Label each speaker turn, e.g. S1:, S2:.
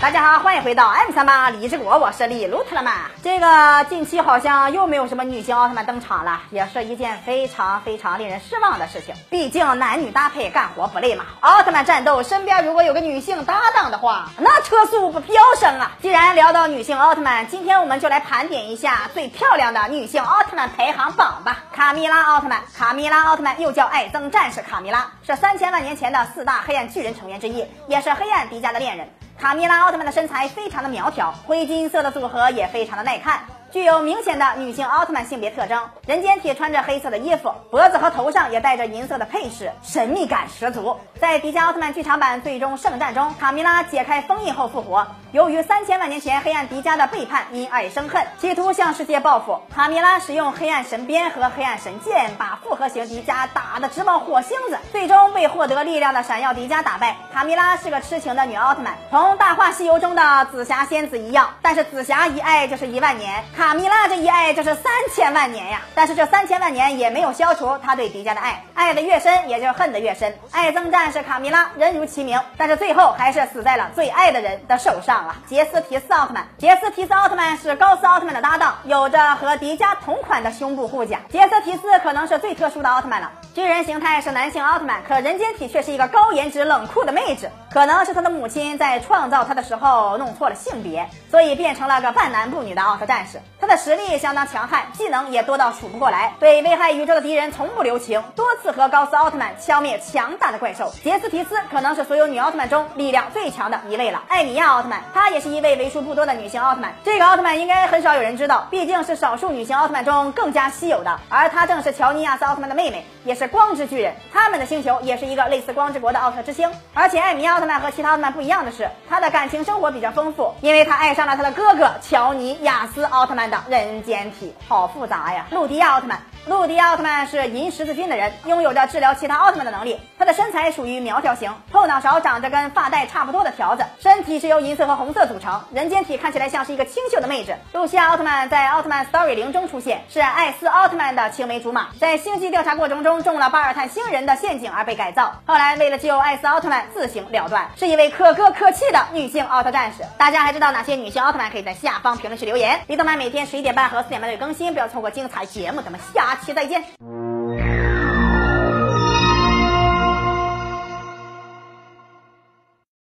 S1: 大家好，欢迎回到 M 三八李志国，我是李露特了曼。这个近期好像又没有什么女性奥特曼登场了，也是一件非常非常令人失望的事情。毕竟男女搭配干活不累嘛。奥特曼战斗身边如果有个女性搭档的话，那车速不飙升啊！既然聊到女性奥特曼，今天我们就来盘点一下最漂亮的女性奥特曼排行榜吧。卡米拉奥特曼，卡米拉奥特曼又叫艾增战士卡米拉，是三千万年前的四大黑暗巨人成员之一，也是黑暗迪迦的恋人。卡蜜拉奥特曼的身材非常的苗条，灰金色的组合也非常的耐看。具有明显的女性奥特曼性别特征，人间体穿着黑色的衣服，脖子和头上也戴着银色的配饰，神秘感十足。在迪迦奥特曼剧场版最终圣战中，卡米拉解开封印后复活，由于三千万年前黑暗迪迦的背叛，因爱生恨，企图向世界报复。卡米拉使用黑暗神鞭和黑暗神剑，把复合型迪迦打得直冒火星子，最终被获得力量的闪耀迪迦打败。卡米拉是个痴情的女奥特曼，同《大话西游》中的紫霞仙子一样，但是紫霞一爱就是一万年。卡米拉这一爱就是三千万年呀！但是这三千万年也没有消除他对迪迦的爱，爱的越深，也就恨的越深。爱憎战士卡米拉人如其名，但是最后还是死在了最爱的人的手上了！杰斯提斯奥特曼，杰斯提斯奥特曼是高斯奥特曼的搭档，有着和迪迦同款的胸部护甲。杰斯提斯可能是最特殊的奥特曼了，巨人形态是男性奥特曼，可人间体却是一个高颜值冷酷的妹子。可能是他的母亲在创造他的时候弄错了性别，所以变成了个半男不女的奥特战士。的实力相当强悍，技能也多到数不过来，对危害宇宙的敌人从不留情，多次和高斯奥特曼消灭强大的怪兽。杰斯提斯可能是所有女奥特曼中力量最强的一位了。艾米亚奥特曼，她也是一位为数不多的女性奥特曼。这个奥特曼应该很少有人知道，毕竟是少数女性奥特曼中更加稀有的。而她正是乔尼亚斯奥特曼的妹妹，也是光之巨人。他们的星球也是一个类似光之国的奥特之星。而且艾米亚奥特曼和其他奥特曼不一样的是，她的感情生活比较丰富，因为她爱上了她的哥哥乔尼亚斯奥特曼的人间。体好复杂呀！陆迪亚奥特曼，陆迪奥特曼是银十字军的人，拥有着治疗其他奥特曼的能力。的身材属于苗条型，后脑勺长着跟发带差不多的条子，身体是由银色和红色组成，人间体看起来像是一个清秀的妹子。露西亚奥特曼在奥特曼 Story 零中出现，是艾斯奥特曼的青梅竹马，在星际调查过程中中了巴尔坦星人的陷阱而被改造，后来为了救艾斯奥特曼自行了断，是一位可歌可泣的女性奥特战士。大家还知道哪些女性奥特曼？可以在下方评论区留言。李动漫每天十一点半和四点半都有更新，不要错过精彩节目。咱们下期再见。